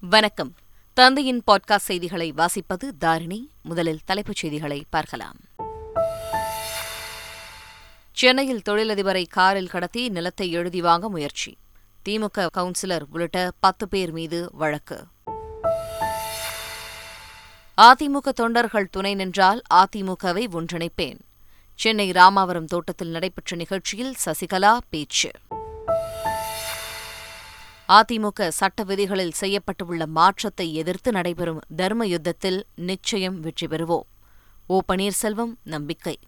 வணக்கம். தந்தையின் பாட்காஸ்ட் செய்திகளை வாசிப்பது தாரிணி. முதலில் தலைப்புச் செய்திகளை பார்க்கலாம். சென்னையில் தொழிலதிபரை காரில் கடத்தி நிலத்தை எழுதி வாங்க முயற்சி. திமுக கவுன்சிலர் உள்ளிட்ட பத்து பேர் மீது வழக்கு. அதிமுக தொண்டர்கள் துணை நின்றால் அதிமுகவை ஒன்றிணைப்பேன். சென்னை ராமாவரம் தோட்டத்தில் நடைபெற்ற நிகழ்ச்சியில் சசிகலா பேச்சு. அதிமுக சட்ட விதிகளில் செய்யப்பட்டுள்ள மாற்றத்தை எதிர்த்து நடைபெறும் தர்ம யுத்தத்தில் நிச்சயம் வெற்றி பெறுவோம். ஓ பன்னீர்செல்வம் நம்பிக்கை.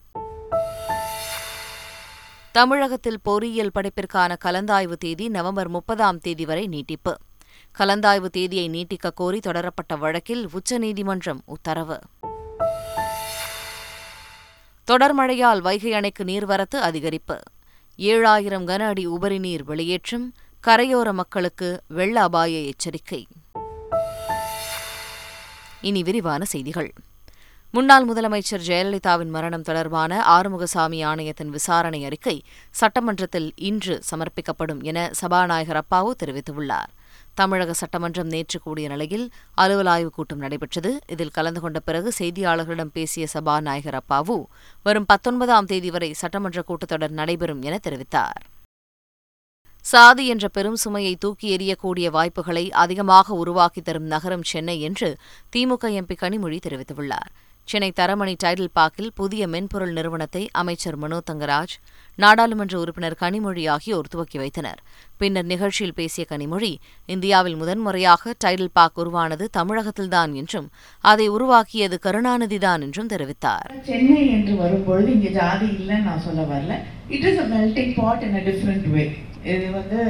தமிழகத்தில் பொறியியல் படிப்பிற்கான கலந்தாய்வு தேதி நவம்பர் முப்பதாம் தேதி வரை நீட்டிப்பு. கலந்தாய்வு தேதியை நீட்டிக்க கோரி தொடரப்பட்ட வழக்கில் உச்சநீதிமன்றம் உத்தரவு. தொடர் மழையால் வைகை அணைக்கு நீர்வரத்து அதிகரிப்பு. ஏழாயிரம் கன அடி உபரி நீர் வெளியேற்றம் கரையோர மக்களுக்கு வெள்ள அபாய எச்சரிக்கை. இனி விரிவான செய்திகள். முன்னாள் முதலமைச்சர் ஜெயலலிதாவின் மரணம் தொடர்பான ஆறுமுகசாமி ஆணையத்தின் விசாரணை அறிக்கை சட்டமன்றத்தில் இன்று சமர்ப்பிக்கப்படும் என சபாநாயகர் அப்பாவு தெரிவித்துள்ளார். தமிழக சட்டமன்றம் நேற்று கூடிய நிலையில் அலுவல் ஆய்வுக் கூட்டம் நடைபெற்றது. இதில் கலந்து கொண்ட பிறகு செய்தியாளர்களிடம் பேசிய சபாநாயகர் அப்பாவு வரும் பத்தொன்பதாம் தேதி வரை சட்டமன்ற கூட்டத்தொடர் நடைபெறும் என தெரிவித்தார். சாதி என்ற பெரும் சுமையை தூக்கி எறியக்கூடிய வாய்ப்புகளை அதிகமாக உருவாக்கி தரும் நகரம் சென்னை என்று திமுக எம்பி கனிமொழி தெரிவித்துள்ளார். சென்னை தரமணி டைடில் பார்க்கில் புதிய மென்பொருள் நிறுவனத்தை அமைச்சர் மனோ தங்கராஜ் நாடாளுமன்ற உறுப்பினர் கனிமொழி ஆகியோர் துவக்கி வைத்தனர். பின்னர் நிகழ்ச்சியில் பேசிய கனிமொழி இந்தியாவில் முதன்முறையாக டைடில் பார்க் உருவானது தமிழகத்தில்தான் என்றும் அதை உருவாக்கியது கருணாநிதிதான் என்றும் தெரிவித்தார். சென்னை என்று வரும்பொழுது இங்கே ஜாதி இல்லைன்னு நான் சொல்ல வரல. It is a melting pot in a different way இது வந்து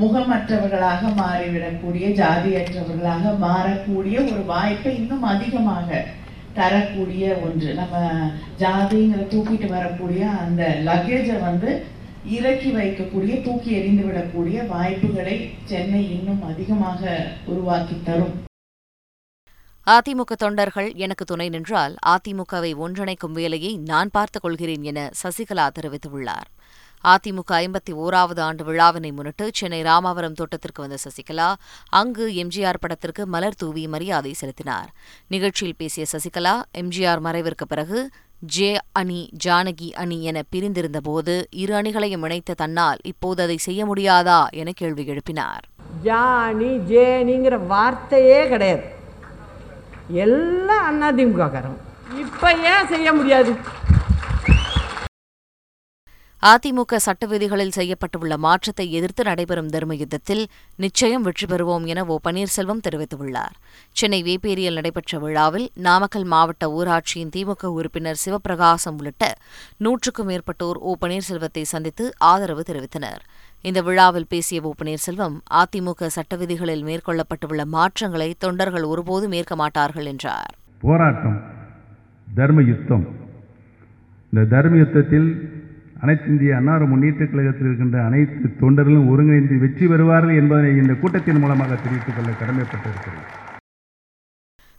முகமற்றவர்களாக மாறிவிடக்கூடிய ஜாதியற்றவர்களாக மாறக்கூடிய ஒரு வாய்ப்பை இன்னும் அதிகமாக தரக்கூடிய ஒன்று. நம்ம ஜாதிங்கிற தூக்கிட்டு வரக்கூடிய அந்த லக்கேஜை வந்து இறக்கி வைக்கக்கூடிய தூக்கி எறிந்து விடக்கூடிய வாய்ப்புகளை சென்னை இன்னும் அதிகமாக உருவாக்கி தரும். அதிமுக தொண்டர்கள் எனக்கு துணை நின்றால் அதிமுகவை ஒன்றிணைக்கும் வேலையை நான் பார்த்துக் கொள்கிறேன் என சசிகலா தெரிவித்துள்ளார். அதிமுக ஐம்பத்தி ஓராவது ஆண்டு விழாவினை முன்னிட்டு சென்னை ராமாவரம் தோட்டத்திற்கு வந்த சசிகலா அங்கு எம்ஜிஆர் படத்திற்கு மலர் தூவி மரியாதை செலுத்தினார். நிகழ்ச்சியில் பேசிய சசிகலா எம்ஜிஆர் மறைவிற்கு பிறகு ஜே அணி ஜானகி அணி என பிரிந்திருந்தபோது இரு அணிகளையும் இணைத்த தன்னால் இப்போது அதை செய்ய முடியாதா என கேள்வி எழுப்பினார். ஜானி ஜேனிங்கிற வார்த்தையே கிடையாது. எல்லாம் அதிமுகக்காரங்க இப்போ ஏன் செய்ய முடியாது? அதிமுக சட்ட விதிகளில் செய்யப்பட்டுள்ள மாற்றத்தை எதிர்த்து நடைபெறும் தர்ம யுத்தத்தில் நிச்சயம் வெற்றி பெறுவோம் என ஓ பன்னீர்செல்வம் தெரிவித்துள்ளார். சென்னை வேப்பேரியில் நடைபெற்ற விழாவில் நாமக்கல் மாவட்ட ஊராட்சியின் திமுக உறுப்பினர் சிவபிரகாசம் உள்ளிட்ட நூற்றுக்கும் மேற்பட்டோர் ஓ பன்னீர்செல்வத்தை சந்தித்து ஆதரவு தெரிவித்தனர். இந்த விழாவில் பேசிய ஓ பன்னீர்செல்வம் அதிமுக சட்ட விதிகளில் மேற்கொள்ளப்பட்டுள்ள மாற்றங்களை தொண்டர்கள் ஒருபோதும் ஏற்க மாட்டார்கள் என்றார். போராட்டம் தர்ம யுத்தம். இந்த தர்ம யுத்தத்தில் அனைத்து இந்திய அன்னார முன்னேற்றக் கழகத்தில் இருக்கின்ற அனைத்து தொண்டர்களும் ஒருங்கிணைந்து வெற்றி பெறுவார்கள் என்பதனை இந்த கூட்டத்தின் மூலமாக தெரிவித்துக் கொள்ள கடமைப்பட்டிருக்கிறது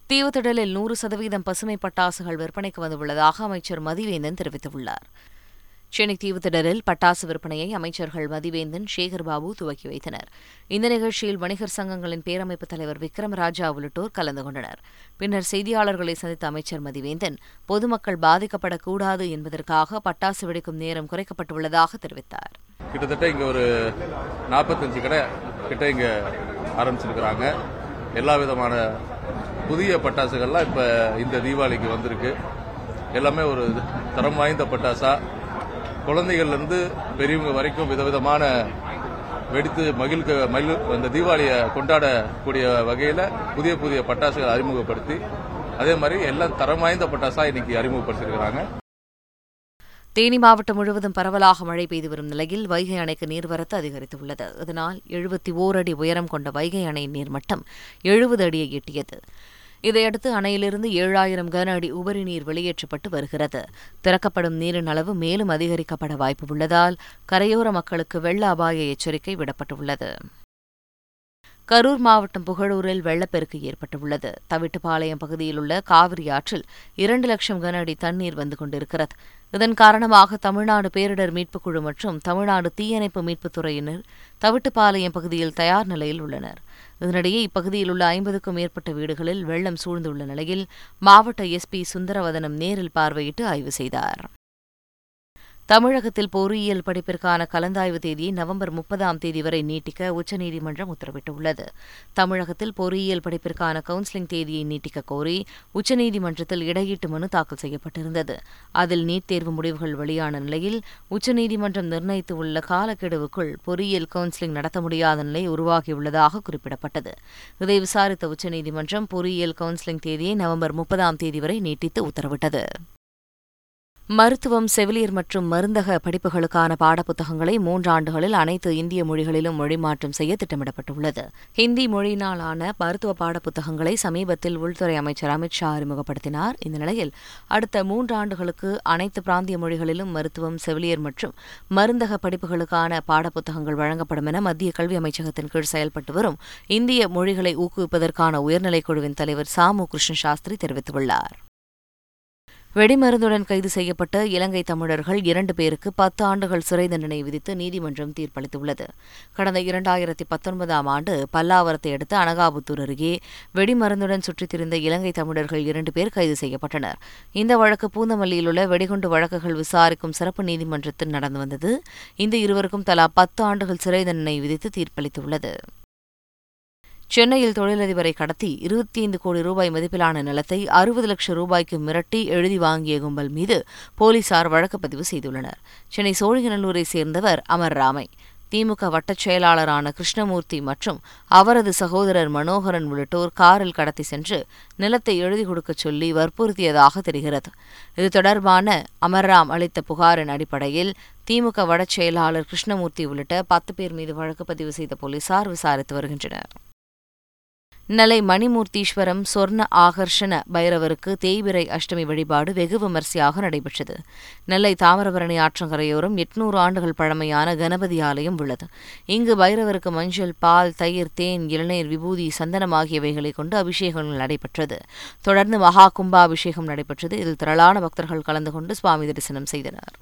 தீவுத்திடலில் நூறு சதவீதம் பசுமை பட்டாசுகள் விற்பனைக்கு வந்துள்ளதாக அமைச்சர் மதிவேந்தன் தெரிவித்துள்ளார். சென்னை தீவுத்திடலில் பட்டாசு விற்பனையை அமைச்சர்கள் மதிவேந்தன் சேகர்பாபு துவக்கி வைத்தனர். இந்த நிகழ்ச்சியில் வணிகர் சங்கங்களின் பேரமைப்பு தலைவர் விக்ரம் ராஜா உள்ளிட்டோர் கலந்து கொண்டனர். பின்னர் செய்தியாளர்களை சந்தித்த அமைச்சர் மதிவேந்தன் பொதுமக்கள் பாதிக்கப்படக்கூடாது என்பதற்காக பட்டாசு வெடிக்கும் நேரம் குறைக்கப்பட்டுள்ளதாக தெரிவித்தார். கிட்டத்தட்ட இங்க ஒரு நாற்பத்தஞ்சு கடை கிட்ட இங்க ஆரம்பிச்சிருக்கிறாங்க. எல்லா விதமான புதிய பட்டாசுகள்லாம் இப்ப இந்த தீபாவளிக்கு வந்திருக்கு. எல்லாமே ஒரு தரம் வாய்ந்த பட்டாசா குழந்தைகள்லேருந்து பெரியவங்க வரைக்கும் விதவிதமான வெடித்து மகிழ்க மகிழ் அந்த தீபாவளியை கொண்டாடக்கூடிய வகையில் புதிய புதிய பட்டாசுகள் அறிமுகப்படுத்தி அதே மாதிரி எல்லாம் தரம் வாய்ந்த பட்டாசா இன்னைக்கு அறிமுகப்படுத்திருக்கிறாங்க தேனி மாவட்டம் முழுவதும் பரவலாக மழை பெய்து வரும் நிலையில் வைகை அணைக்கு நீர்வரத்து அதிகரித்துள்ளது. இதனால் எழுபத்தி ஓர் அடி உயரம் கொண்ட வைகை அணையின் நீர்மட்டம் எழுபது அடியை எட்டியது. இதையடுத்து அணையிலிருந்து ஏழாயிரம் கன அடி உபரி நீர் வெளியேற்றப்பட்டு வருகிறது. திறக்கப்படும் நீரின் அளவு மேலும் அதிகரிக்கப்பட வாய்ப்பு உள்ளதால் கரையோர மக்களுக்கு வெள்ள அபாய எச்சரிக்கை விடப்பட்டுள்ளது. கரூர் மாவட்டம் புகழூரில் வெள்ளப்பெருக்கு ஏற்பட்டுள்ளது. தவிட்டுப்பாளையம் பகுதியில் உள்ள காவிரி ஆற்றில் இரண்டு லட்சம் கன அடி தண்ணீர் வந்து கொண்டிருக்கிறது. இதன் காரணமாக தமிழ்நாடு பேரிடர் மீட்புக் குழு மற்றும் தமிழ்நாடு தீயணைப்பு மீட்புத் துறையினர் தவிட்டுப்பாளையம் பகுதியில் தயார் நிலையில் உள்ளனர். இதனிடையே இப்பகுதியில் உள்ள ஐம்பதுக்கும் மேற்பட்ட வீடுகளில் வெள்ளம் சூழ்ந்துள்ள நிலையில் மாவட்ட எஸ்பி சுந்தரவதனம் நேரில் பார்வையிட்டு ஆய்வு செய்தார். தமிழகத்தில் பொறியியல் படிப்பிற்கான கலந்தாய்வு தேதியை நவம்பர் முப்பதாம் தேதி வரை நீட்டிக்க உச்சநீதிமன்றம் உத்தரவிட்டுள்ளது. தமிழகத்தில் பொறியியல் படிப்பிற்கான கவுன்சிலிங் தேதியை நீட்டிக்க கோரி உச்சநீதிமன்றத்தில் இடையீட்டு மனு தாக்கல் செய்யப்பட்டிருந்தது. அதில் நீட் தேர்வு முடிவுகள் வெளியான நிலையில் உச்சநீதிமன்றம் நிர்ணயித்துள்ள காலக்கெடுவுக்குள் பொறியியல் கவுன்சிலிங் நடத்த முடியாத நிலை உருவாகியுள்ளதாக குறிப்பிடப்பட்டது. இதை விசாரித்த உச்சநீதிமன்றம் பொறியியல் கவுன்சிலிங் தேதியை நவம்பர் முப்பதாம் தேதி வரை நீட்டித்து உத்தரவிட்டது. மருத்துவம் செவிலியர் மற்றும் மருந்தக படிப்புகளுக்கான பாடப்புத்தகங்களை மூன்றாண்டுகளில் அனைத்து இந்திய மொழிகளிலும் மொழிமாற்றம் செய்ய திட்டமிடப்பட்டுள்ளது. ஹிந்தி மொழியினாலான மருத்துவ பாடப்புத்தகங்களை சமீபத்தில் உள்துறை அமைச்சர் அமித் ஷா அறிமுகப்படுத்தினார். இந்த நிலையில் அடுத்த மூன்றாண்டுகளுக்கு அனைத்து பிராந்திய மொழிகளிலும் மருத்துவம் செவிலியர் மற்றும் மருந்தக படிப்புகளுக்கான பாடப்புத்தகங்கள் வழங்கப்படும் என மத்திய கல்வி அமைச்சகத்தின் கீழ் செயல்பட்டு வரும் இந்திய மொழிகளை ஊக்குவிப்பதற்கான உயர்நிலைக் குழுவின் தலைவர் சாமு கிருஷ்ண சாஸ்திரி தெரிவித்துள்ளார். வெடிமருந்துடன் கைது செய்யப்பட்ட இலங்கை தமிழர்கள் இரண்டு பேருக்கு பத்து ஆண்டுகள் சிறை தண்டனை விதித்து நீதிமன்றம் தீர்ப்பளித்துள்ளது. கடந்த இரண்டாயிரத்தி பத்தொன்பதாம் ஆண்டு பல்லாவரத்தை அடுத்த அனகாபுத்தூர் அருகே வெடிமருந்துடன் சுற்றித் திரிந்த இலங்கை தமிழர்கள் இரண்டு பேர் கைது செய்யப்பட்டனர். இந்த வழக்கு பூந்தமல்லியில் உள்ள வெடிகுண்டு வழக்குகள் விசாரிக்கும் சிறப்பு நீதிமன்றத்தில் நடந்து வந்தது. இந்த இருவருக்கும் தலா பத்து ஆண்டுகள் சிறை தண்டனை விதித்து தீர்ப்பளித்துள்ளது. சென்னையில் தொழிலதிபரை கடத்தி இருபத்தி ஐந்து கோடி ரூபாய் மதிப்பிலான நிலத்தை அறுபது லட்சம் ரூபாய்க்கு மிரட்டி எழுதி வாங்கிய கும்பல் மீது போலீசார் வழக்கு பதிவு செய்துள்ளனர். சென்னை சோழிங்கநல்லூரை சேர்ந்தவர் அமர் ராமை. திமுக வட்டச் செயலாளரான கிருஷ்ணமூர்த்தி மற்றும் அவரது சகோதரர் மனோகரன் உள்ளிட்டோர் காரில் கடத்தி சென்று நிலத்தை எழுதி கொடுக்கச் சொல்லி வற்புறுத்தியதாக தெரிகிறது. இது தொடர்பான அமர்ராம் அளித்த புகாரின் அடிப்படையில் திமுக வடச் செயலாளர் கிருஷ்ணமூர்த்தி உள்ளிட்ட பத்து பேர் மீது வழக்கு பதிவு செய்த போலீசார் விசாரித்து வருகின்றனர். நெல்லை மணிமூர்த்தீஸ்வரம் சொர்ண ஆகர்ஷண பைரவருக்கு தேய்பிரை அஷ்டமி வழிபாடு வெகு விமரிசையாக நடைபெற்றது. நெல்லை தாமிரபரணி ஆற்றங்கரையோரம் எட்நூறு ஆண்டுகள் பழமையான கணபதி ஆலயம் உள்ளது. இங்கு பைரவருக்கு மஞ்சள் பால் தயிர் தேன் இளநீர் விபூதி சந்தனம் ஆகியவைகளை கொண்டு அபிஷேகங்கள் நடைபெற்றது. தொடர்ந்து மகா கும்பாபிஷேகம் நடைபெற்றது. இதில் திரளான பக்தர்கள் கலந்து கொண்டு சுவாமி தரிசனம் செய்தனர்.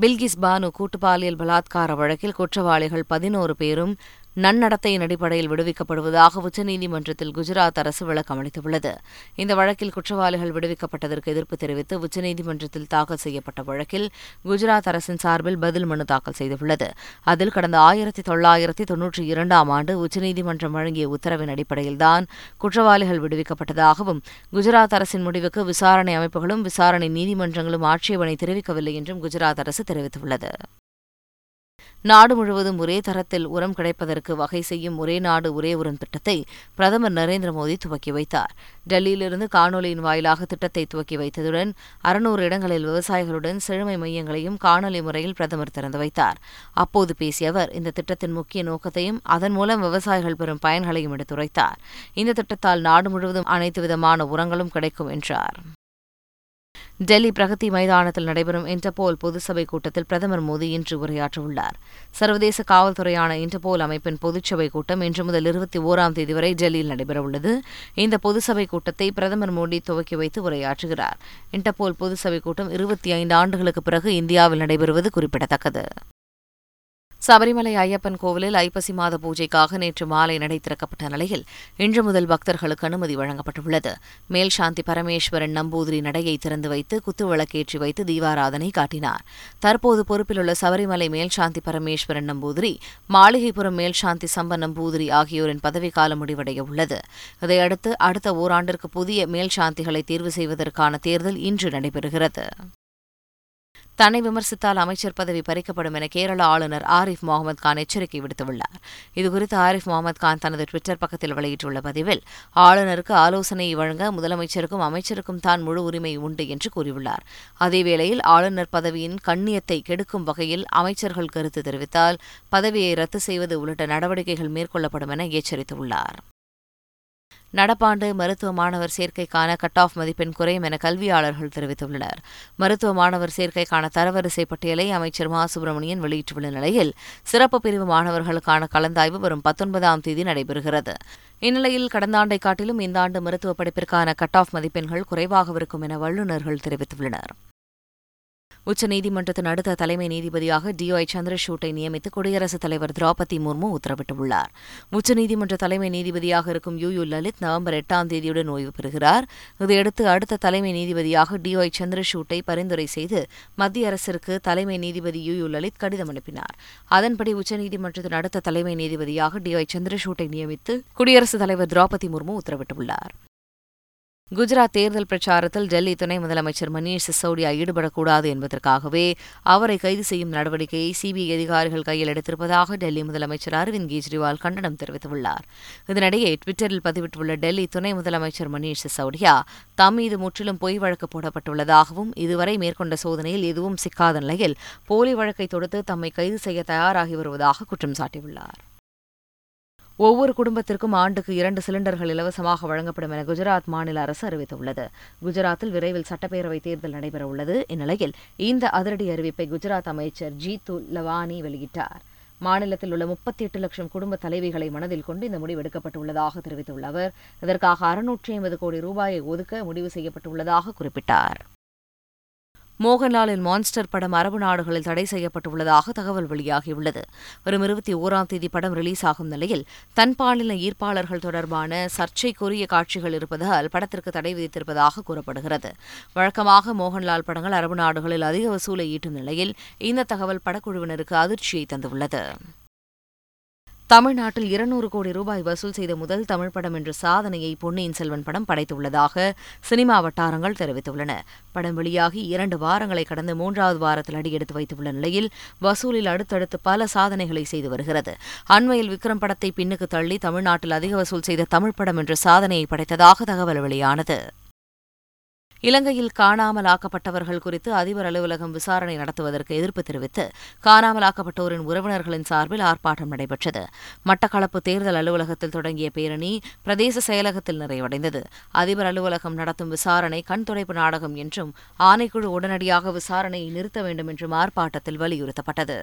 பில்கிஸ் பானு கூட்டுப்பாலியல் பலாத்கார வழக்கில் குற்றவாளிகள் பதினோரு பேரும் நன்னடத்தையின் அடிப்படையில் விடுவிக்கப்படுவதாக உச்சநீதிமன்றத்தில் குஜராத் அரசு விளக்கம் அளித்துள்ளது. இந்த வழக்கில் குற்றவாளிகள் விடுவிக்கப்பட்டதற்கு எதிர்ப்பு தெரிவித்து உச்சநீதிமன்றத்தில் தாக்கல் செய்யப்பட்ட வழக்கில் குஜராத் அரசின் சார்பில் பதில் மனு தாக்கல் செய்துள்ளது. அதில் கடந்த ஆயிரத்தி தொள்ளாயிரத்தி தொன்னூற்றி இரண்டாம் ஆண்டு உச்சநீதிமன்றம் வழங்கிய உத்தரவின் அடிப்படையில்தான் குற்றவாளிகள் விடுவிக்கப்பட்டதாகவும் குஜராத் அரசின் முடிவுக்கு விசாரணை அமைப்புகளும் விசாரணை நீதிமன்றங்களும் ஆட்சேபனை தெரிவிக்கவில்லை என்றும் குஜராத் அரசு தெரிவித்துள்ளது. நாடு முழுவதும் ஒரே தரத்தில் உரம் கிடைப்பதற்கு வகை செய்யும் ஒரே நாடு ஒரே உரம் திட்டத்தை பிரதமர் நரேந்திர மோடி துவக்கி வைத்தார். டெல்லியிலிருந்து காணொலியின் வாயிலாக திட்டத்தை துவக்கி வைத்ததுடன் அறுநூறு இடங்களில் விவசாயிகளுடன் செழுமை மையங்களையும் காணொலி முறையில் பிரதமர் திறந்து வைத்தார். அப்போது பேசிய அவர் இந்த திட்டத்தின் முக்கிய நோக்கத்தையும் அதன் மூலம் விவசாயிகள் பெறும் பயன்களையும் எடுத்துரைத்தார். இந்த திட்டத்தால் நாடு முழுவதும் அனைத்து விதமான உரங்களும் கிடைக்கும் என்றார். டெல்லி பிரகதி மைதானத்தில் நடைபெறும் இன்டர்போல் பொதுச்சபை கூட்டத்தில் பிரதமர் மோடி இன்று உரையாற்றவுள்ளார். சர்வதேச காவல்துறையான இன்டர்போல் அமைப்பின் பொதுச்சபை கூட்டம் இன்று முதல் இருபத்தி ஓராம் தேதி வரை டெல்லியில் நடைபெறவுள்ளது. இந்த பொதுச்சபை கூட்டத்தை பிரதமர் மோடி துவக்கி வைத்து உரையாற்றுகிறார். இன்டர்போல் பொதுச்சபை கூட்டம் இருபத்தி ஐந்து ஆண்டுகளுக்கு பிறகு இந்தியாவில் நடைபெறுவது குறிப்பிடத்தக்கது. சபரிமலை ஐயப்பன் கோவிலில் ஐப்பசி மாத பூஜைக்காக நேற்று மாலை நடை திறக்கப்பட்ட நிலையில் இன்று முதல் பக்தர்களுக்கு அனுமதி வழங்கப்பட்டுள்ளது. மேல் சாந்தி பரமேஸ்வரன் நம்பூதிரி நடையை திறந்து வைத்து குத்துவிளக்கேற்றி வைத்து தீபாராதனை காட்டினார். தற்போது பொறுப்பிலுள்ள சபரிமலை மேல்சாந்தி பரமேஸ்வரன் நம்பூதிரி மாளிகைப்புறம் மேல்சாந்தி சம்ப நம்பூதிரி ஆகியோரின் பதவிக்காலம் முடிவடைய உள்ளது. இதையடுத்து அடுத்த ஓராண்டிற்கு புதிய மேல்சாந்திகளை தேர்வு செய்வதற்கான தேர்தல் இன்று நடைபெறுகிறது. தன்னை விமர்சித்தால் அமைச்சர் பதவி பறிக்கப்படும் என கேரள ஆளுநர் ஆரிஃப் முகமது கான் எச்சரிக்கை விடுத்துள்ளார். இதுகுறித்து ஆரிஃப் முகமது கான் தனது டுவிட்டர் பக்கத்தில் வெளியிட்டுள்ள பதிவில் ஆளுநருக்கு ஆலோசனையை வழங்க முதலமைச்சருக்கும் அமைச்சருக்கும் தான் முழு உரிமை உண்டு என்று கூறியுள்ளார். அதேவேளையில் ஆளுநர் பதவியின் கண்ணியத்தை கெடுக்கும் வகையில் அமைச்சர்கள் கருத்து தெரிவித்தால் பதவியை ரத்து செய்வது உள்ளிட்ட நடவடிக்கைகள் மேற்கொள்ளப்படும் என எச்சரித்துள்ளார். நடப்பாண்டு மருத்துவ மாணவர் சேர்க்கைக்கான கட் ஆஃப் மதிப்பெண் குறையும் என கல்வியாளர்கள் தெரிவித்துள்ளனர். மருத்துவ மாணவர் சேர்க்கைக்கான தரவரிசை பட்டியலை அமைச்சர் மா. சுப்பிரமணியன் வெளியிட்டுள்ள நிலையில் சிறப்பு பிரிவு மாணவர்களுக்கான கலந்தாய்வு வரும் பத்தொன்பதாம் தேதி நடைபெறுகிறது. இந்நிலையில் கடந்த ஆண்டை காட்டிலும் இந்த ஆண்டு மருத்துவ படிப்பிற்கான கட் ஆஃப் மதிப்பெண்கள் குறைவாக இருக்கும் என வல்லுநர்கள் தெரிவித்துள்ளனர். உச்சநீதிமன்றத்தின் அடுத்த தலைமை நீதிபதியாக டி ஒய் சந்திரசூட்டை நியமித்து குடியரசுத் தலைவர் திரௌபதி முர்மு உத்தரவிட்டுள்ளார். உச்சநீதிமன்ற தலைமை நீதிபதியாக இருக்கும் யு யு லலித் நவம்பர் எட்டாம் தேதியுடன் ஓய்வு பெறுகிறார். இதையடுத்து அடுத்த தலைமை நீதிபதியாக டி ஒய் சந்திரசூட்டை பரிந்துரை செய்து மத்திய அரசிற்கு தலைமை நீதிபதி யு யு லலித் கடிதம் அனுப்பினார். அதன்படி உச்சநீதிமன்றத்தின் அடுத்த தலைமை நீதிபதியாக டி ஒய் சந்திரசூட்டை நியமித்து குடியரசுத் தலைவர் திரௌபதி முர்மு உத்தரவிட்டுள்ளார். குஜராத் தேர்தல் பிரச்சாரத்தில் டெல்லி துணை முதலமைச்சர் மணீஷ் சிசோடியா ஈடுபடக்கூடாது என்பதற்காகவே அவரை கைது செய்யும் நடவடிக்கையை சிபிஐ அதிகாரிகள் கையில் எடுத்திருப்பதாக டெல்லி முதலமைச்சர் அரவிந்த் கெஜ்ரிவால் கண்டனம் தெரிவித்துள்ளார். இதனிடையே டுவிட்டரில் பதிவிட்டுள்ள டெல்லி துணை முதலமைச்சர் மணீஷ் சிசோடியா தம் மீது முற்றிலும் பொய் வழக்கு போடப்பட்டுள்ளதாகவும் இதுவரை மேற்கொண்ட சோதனையில் எதுவும் சிக்காத நிலையில் போலி வழக்கை தொடுத்து தம்மை கைது செய்ய தயாராகி வருவதாக குற்றம் சாட்டியுள்ளார். ஒவ்வொரு குடும்பத்திற்கும் ஆண்டுக்கு இரண்டு சிலிண்டர்கள் இலவசமாக வழங்கப்படும் என குஜராத் மாநில அரசு அறிவித்துள்ளது. குஜராத்தில் விரைவில் சட்டப்பேரவை தேர்தல் நடைபெறவுள்ளது. இந்நிலையில் இந்த அதிரடி அறிவிப்பை குஜராத் அமைச்சர் ஜீத்து லவானி வெளியிட்டார். மாநிலத்தில் உள்ள முப்பத்தி எட்டு லட்சம் குடும்ப தலைவிகளை மனதில் கொண்டு இந்த முடிவு எடுக்கப்பட்டுள்ளதாக தெரிவித்துள்ள அவர் இதற்காக அறுநூற்றி ஐம்பது கோடி ரூபாயை ஒதுக்க முடிவு செய்யப்பட்டுள்ளதாக குறிப்பிட்டார். மோகன்லாலின் மான்ஸ்டர் படம் அரபு நாடுகளில் தடை செய்யப்பட்டுள்ளதாக தகவல் வெளியாகியுள்ளது. வரும் இருபத்தி ஓராம் தேதி படம் ரிலீஸ் ஆகும் நிலையில் தன்பாலின ஈர்ப்பாளர்கள் தொடர்பான சர்ச்சைக்குரிய காட்சிகள் இருப்பதால் படத்திற்கு தடை விதித்திருப்பதாக கூறப்படுகிறது. வழக்கமாக மோகன்லால் படங்கள் அரபு நாடுகளில் அதிக வசூலை ஈட்டும் நிலையில் இந்த தகவல் படக்குழுவினருக்கு அதிர்ச்சியை தந்துள்ளது. தமிழ்நாட்டில் இருநூறு கோடி ரூபாய் வசூல் செய்த முதல் தமிழ் படம் என்ற சாதனையை பொன்னியின் செல்வன் படம் படைத்துள்ளதாக சினிமா வட்டாரங்கள் தெரிவித்துள்ளன. படம் வெளியாகி இரண்டு வாரங்களை கடந்து மூன்றாவது வாரத்தில் அடியெடுத்து வைத்துள்ள நிலையில் வசூலில் அடுத்தடுத்து பல சாதனைகளை செய்து வருகிறது. அண்மையில் விக்ரம் படத்தை பின்னுக்கு தள்ளி தமிழ்நாட்டில் அதிக வசூல் செய்த தமிழ் படம் என்ற சாதனையை படைத்ததாக தகவல் வெளியானது. இலங்கையில் காணாமலாக்கப்பட்டவர்கள் குறித்து அதிபர் அலுவலகம் விசாரணை நடத்துவதற்கு எதிர்ப்பு தெரிவித்து காணாமலாக்கப்பட்டோரின் உறவினர்களின் சார்பில் ஆர்ப்பாட்டம் நடைபெற்றது. மட்டக்களப்பு தேர்தல் அலுவலகத்தில் தொடங்கிய பேரணி பிரதேச செயலகத்தில் நிறைவடைந்தது. அதிபர் அலுவலகம் நடத்தும் விசாரணை கண் துடைப்பு நாடகம் என்றும் ஆணைக்குழு உடனடியாக விசாரணையை நிறுத்த வேண்டும் என்றும் ஆர்ப்பாட்டத்தில் வலியுறுத்தப்பட்டது.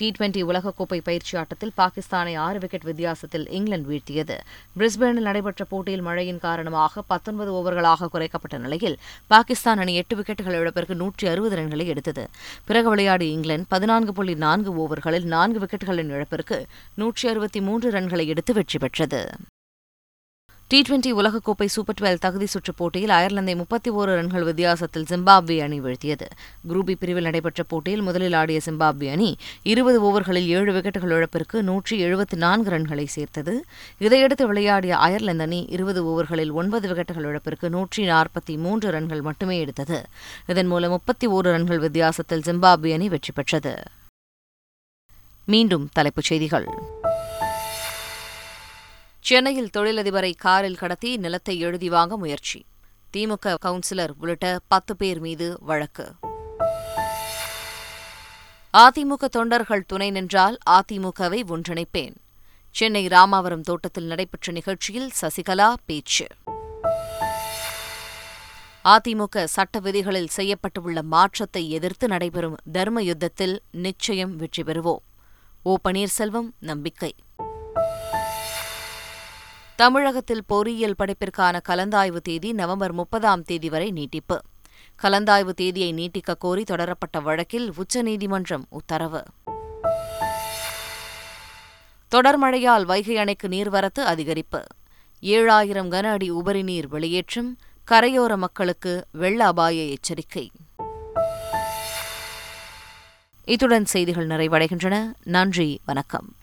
டி டுவெண்டி உலகக்கோப்பை பயிற்சி ஆட்டத்தில் பாகிஸ்தானை ஆறு விக்கெட் வித்தியாசத்தில் இங்கிலாந்து வீழ்த்தியது. பிரிஸ்பேனில் நடைபெற்ற போட்டியில் மழையின் காரணமாக பத்தொன்பது ஓவர்களாக குறைக்கப்பட்ட நிலையில் பாகிஸ்தான் அணி எட்டு விக்கெட்டுகள் இழப்பிற்கு நூற்றி அறுபது ரன்களை எடுத்தது. பிறகு விளையாடிய இங்கிலாந்து பதினான்கு புள்ளி நான்கு ஓவர்களில் நான்கு விக்கெட்டுகளின் இழப்பிற்கு நூற்றி அறுபத்தி மூன்று ரன்களை எடுத்து வெற்றி பெற்றது. டி டுவெண்டி உலகக்கோப்பை சூப்பர் டுவெல் தகுதி சுற்றுப் போட்டியில் அயர்லாந்தை முப்பத்தி ஓரு ரன்கள் வித்தியாசத்தில் ஜிம்பாப்வே அணி வீழ்த்தியது. குரூபி பிரிவில் நடைபெற்ற போட்டியில் முதலில் ஆடிய ஜிம்பாப்வே அணி இருபது ஓவர்களில் ஏழு விக்கெட்டுகள் இழப்பிற்கு நூற்றி எழுபத்தி நான்கு ரன்களை சேர்த்தது. இதையடுத்து விளையாடிய அயர்லாந்து அணி இருபது ஓவர்களில் ஒன்பது விக்கெட்டுகள் இழப்பிற்கு நூற்றி நாற்பத்தி மூன்று ரன்கள் மட்டுமே எடுத்தது. இதன் மூலம் முப்பத்தி ஓரு ரன்கள் வித்தியாசத்தில் ஜிம்பாப்வே அணி வெற்றி பெற்றது. மீண்டும் தலைப்புச் செய்திகள். சென்னையில் தொழிலதிபரை காரில் கடத்தி நிலத்தை எழுதி வாங்க முயற்சி. திமுக கவுன்சிலர் உள்ளிட்ட பத்து பேர் மீது வழக்கு. அதிமுக தொண்டர்கள் துணை நின்றால் அதிமுகவை ஒன்றிணைப்பேன். சென்னை ராமாவரம் தோட்டத்தில் நடைபெற்ற நிகழ்ச்சியில் சசிகலா பேச்சு. அதிமுக சட்ட விதிகளில் செய்யப்பட்டுள்ள மாற்றத்தை எதிர்த்து நடைபெறும் தர்ம யுத்தத்தில் நிச்சயம் வெற்றி பெறுவோம். ஓ பன்னீர்செல்வம் நம்பிக்கை. தமிழகத்தில் பொறியியல் படிப்பிற்கான கலந்தாய்வு தேதி நவம்பர் முப்பதாம் தேதி வரை நீட்டிப்பு. கலந்தாய்வு தேதியை நீட்டிக்க கோரி தொடரப்பட்ட வழக்கில் உச்சநீதிமன்றம் உத்தரவு. தொடர் மழையால் வைகை அணைக்கு நீர்வரத்து அதிகரிப்பு. ஏழாயிரம் கன அடி உபரி நீர் வெளியேற்றம் கரையோர மக்களுக்கு வெள்ள அபாய எச்சரிக்கை. இத்துடன் செய்திகள் நிறைவடைகின்றன. நன்றி வணக்கம்.